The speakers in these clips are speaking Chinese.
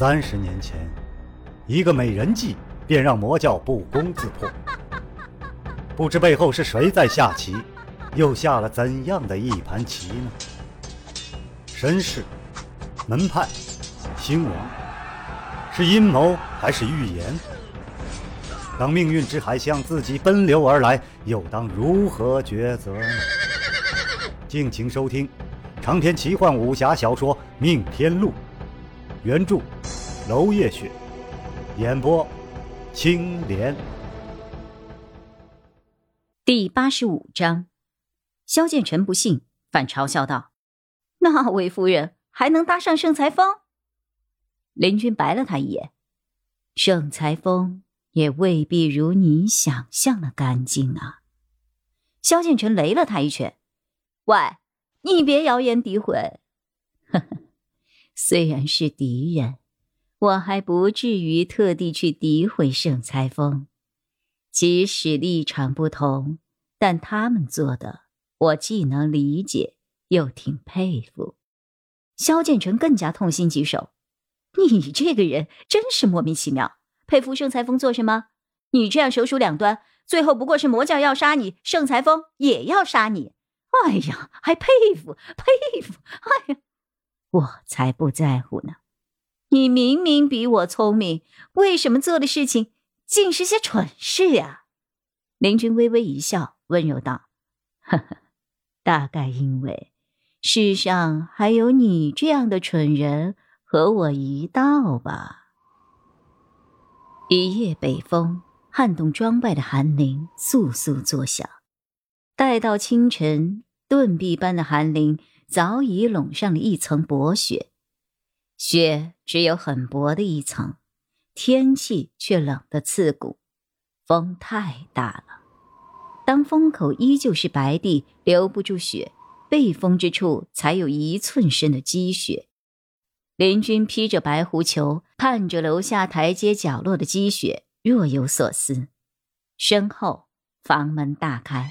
三十年前，一个美人计便让魔教不攻自破。不知背后是谁在下棋，又下了怎样的一盘棋呢？身世、门派、兴亡，是阴谋还是预言？当命运之海向自己奔流而来，又当如何抉择呢？敬请收听长篇奇幻武侠小说《命天录》，原著娄烨雪，演播青莲。第八十五章，萧剑尘不信，反嘲笑道：“那位夫人还能搭上盛裁风？”林君白了他一眼：“盛裁风。”也未必如你想象的干净啊！萧剑尘雷了他一拳：“喂，你别谣言诋毁。呵呵，虽然是敌人，我还不至于特地去诋毁盛裁峰。即使立场不同，但他们做的，我既能理解，又挺佩服。”萧剑尘更加痛心疾首：“你这个人真是莫名其妙。”佩服盛裁峰做什么？你这样手鼠两端，最后不过是魔教要杀你，盛裁峰也要杀你。哎呀，还佩服佩服！哎呀，我才不在乎呢！你明明比我聪明，为什么做的事情尽是些蠢事呀？林君微微一笑，温柔道：“呵呵，大概因为世上还有你这样的蠢人和我一道吧。”一夜北风撼动庄外的寒林簌簌作响，待到清晨，顿壁般的寒林早已笼上了一层薄雪，雪只有很薄的一层，天气却冷得刺骨，风太大了。当风口依旧是白地，留不住雪，被风之处才有一寸深的积雪。林君披着白狐裘，看着楼下台阶角落的积雪，若有所思。身后房门大开，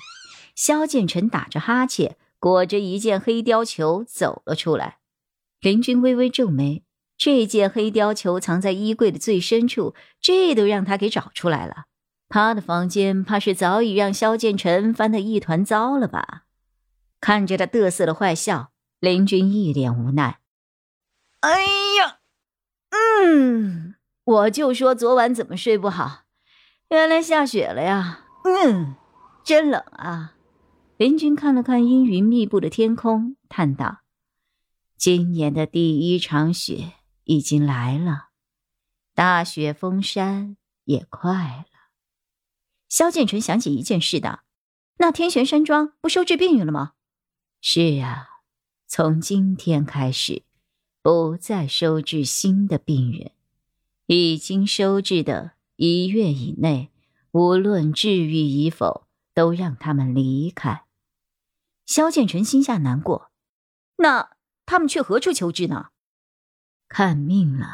萧剑臣打着哈欠，裹着一件黑貂裘走了出来。林君微微皱眉，这件黑貂裘藏在衣柜的最深处，这都让他给找出来了。他的房间怕是早已让萧剑尘翻得一团糟了吧？看着他得瑟的坏笑，林君一脸无奈。哎呀，嗯，我就说昨晚怎么睡不好，原来下雪了呀。嗯，真冷啊。林君看了看阴云密布的天空，叹道：“今年的第一场雪已经来了，大雪封山也快了。”萧剑尘想起一件事道：“那天玄山庄不收治病人了吗？”“是啊，从今天开始。”不再收治新的病人，已经收治的一月以内，无论治愈与否，都让他们离开。萧剑尘心下难过，那他们去何处求治呢？看命了，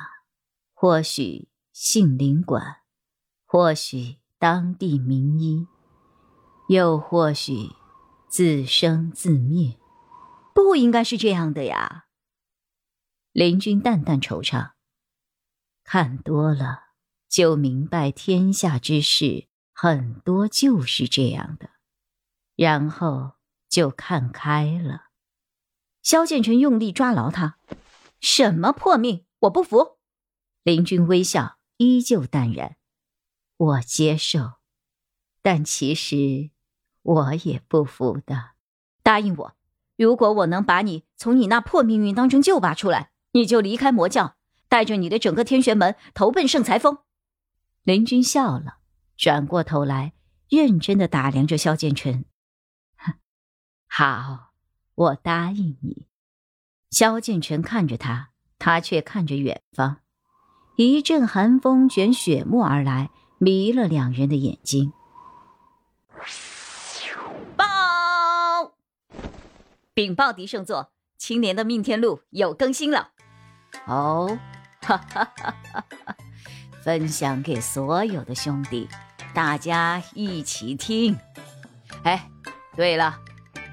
或许杏林馆，或许当地名医，又或许自生自灭。不应该是这样的呀。林君淡淡惆怅，看多了就明白，天下之事很多就是这样的，然后就看开了。萧剑尘用力抓牢他：“什么破命？我不服！”林君微笑，依旧淡然：“我接受，但其实我也不服的。答应我，如果我能把你从你那破命运当中救拔出来。”你就离开魔教，带着你的整个天玄门投奔圣裁峰。林君笑了，转过头来，认真的打量着萧剑尘。好，我答应你。萧剑尘看着他，他却看着远方。一阵寒风卷雪沫而来，迷了两人的眼睛。报！禀报狄圣座，青年的命天录有更新了。哦，哈哈哈哈哈！分享给所有的兄弟，大家一起听。哎，对了，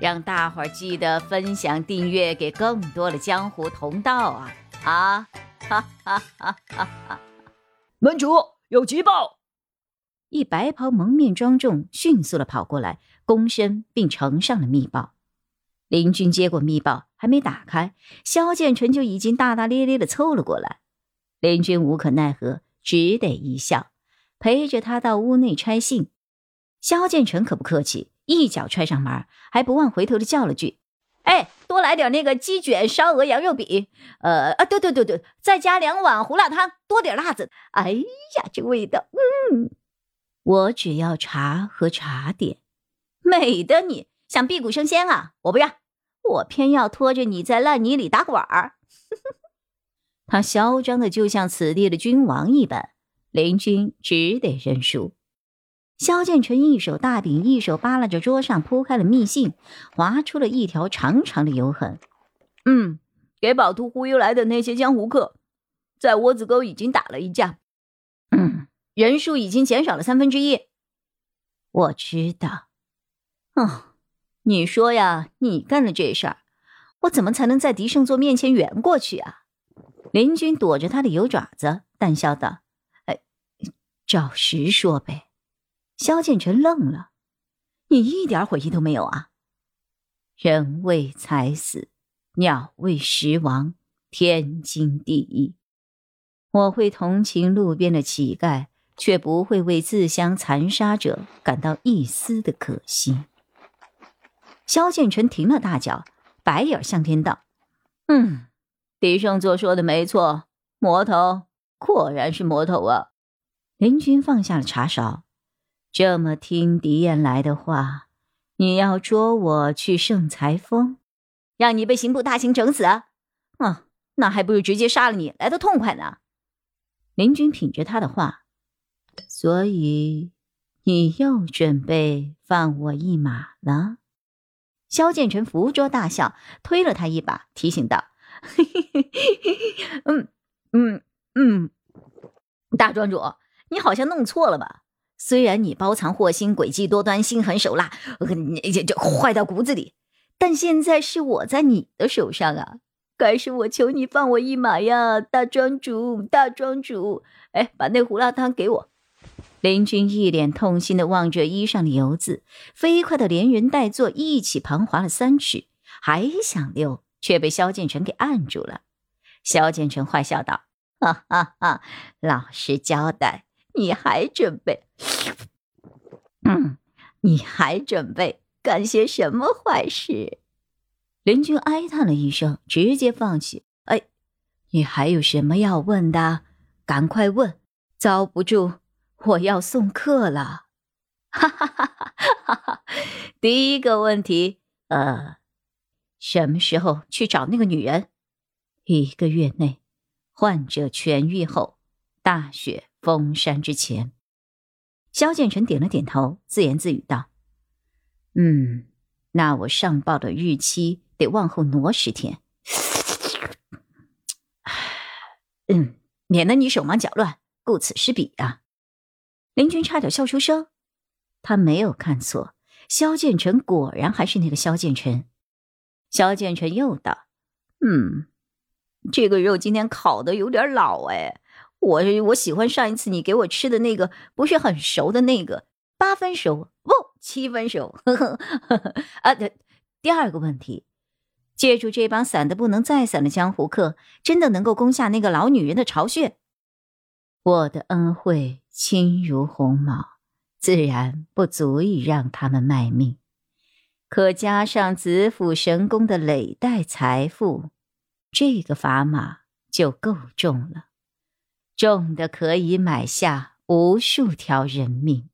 让大伙儿记得分享、订阅给更多的江湖同道啊！啊，哈哈哈哈哈！门主有急报！一白袍蒙面庄重迅速的跑过来，躬身并呈上了密报。林军接过密报，还没打开，萧剑成就已经大大咧咧的凑了过来。林军无可奈何，只得一笑，陪着他到屋内拆信。萧剑成可不客气，一脚踹上门，还不忘回头的叫了句：“哎，多来点那个鸡卷烧鹅羊肉饼，呃啊，对对对对，再加两碗胡辣汤，多点辣子。哎呀，这味道，嗯。”我只要茶和茶点，美的你想辟谷升仙啊！我不让，我偏要拖着你在烂泥里打滚儿。他嚣张的就像此地的君王一般，林军只得认输。萧建成一手大饼，一手扒拉着桌上铺开了密信，划出了一条长长的油痕。嗯，给宝图忽悠来的那些江湖客，在窝子沟已经打了一架。嗯。人数已经减少了三分之一。我知道。哦，你说呀，你干了这事儿，我怎么才能在狄胜座面前圆过去啊？林军躲着他的油爪子，淡笑道：“哎，照实说呗。”萧剑尘愣了：“你一点悔意都没有啊？”人为财死，鸟为食亡，天经地义。我会同情路边的乞丐。却不会为自相残杀者感到一丝的可惜。萧剑尘停了大脚，白眼向天道：“嗯，狄圣座说的没错，魔头果然是魔头啊。”林军放下了茶勺，这么听狄燕来的话，你要捉我去圣裁峰，让你被刑部大刑整死啊？那还不如直接杀了你来的痛快呢。林军品着他的话。所以，你又准备放我一马了？萧建成扶桌大笑，推了他一把，提醒道：“ 嗯嗯嗯，大庄主，你好像弄错了吧？虽然你包藏祸心、诡计多端、心狠手辣，这这坏到骨子里，但现在是我在你的手上啊！该是我求你放我一马呀，大庄主，大庄主！哎，把那胡辣汤给我。”林军一脸痛心的望着衣上的油渍，飞快的连人带坐一起旁滑了三尺，还想溜，却被萧建成给按住了。萧建成坏笑道：“哈哈哈，老实交代，你还准备……嗯，你还准备干些什么坏事？”林军哀叹了一声，直接放弃。哎，你还有什么要问的？赶快问，遭不住。我要送客了，哈哈哈哈哈哈！第一个问题，呃，什么时候去找那个女人？一个月内，患者痊愈后，大雪封山之前。萧建成点了点头，自言自语道：“嗯，那我上报的日期得往后挪十天。嗯，免得你手忙脚乱，顾此失彼啊。”林军差点笑出声，他没有看错，萧建成果然还是那个萧建成。萧建成又道：“嗯，这个肉今天烤的有点老哎，我我喜欢上一次你给我吃的那个不是很熟的那个，八分熟不七分熟。呵 呵啊，第二个问题，借助这帮散的不能再散的江湖客，真的能够攻下那个老女人的巢穴？我的恩惠。”轻如鸿毛，自然不足以让他们卖命。可加上子府神功的累代财富，这个砝码就够重了，重的可以买下无数条人命。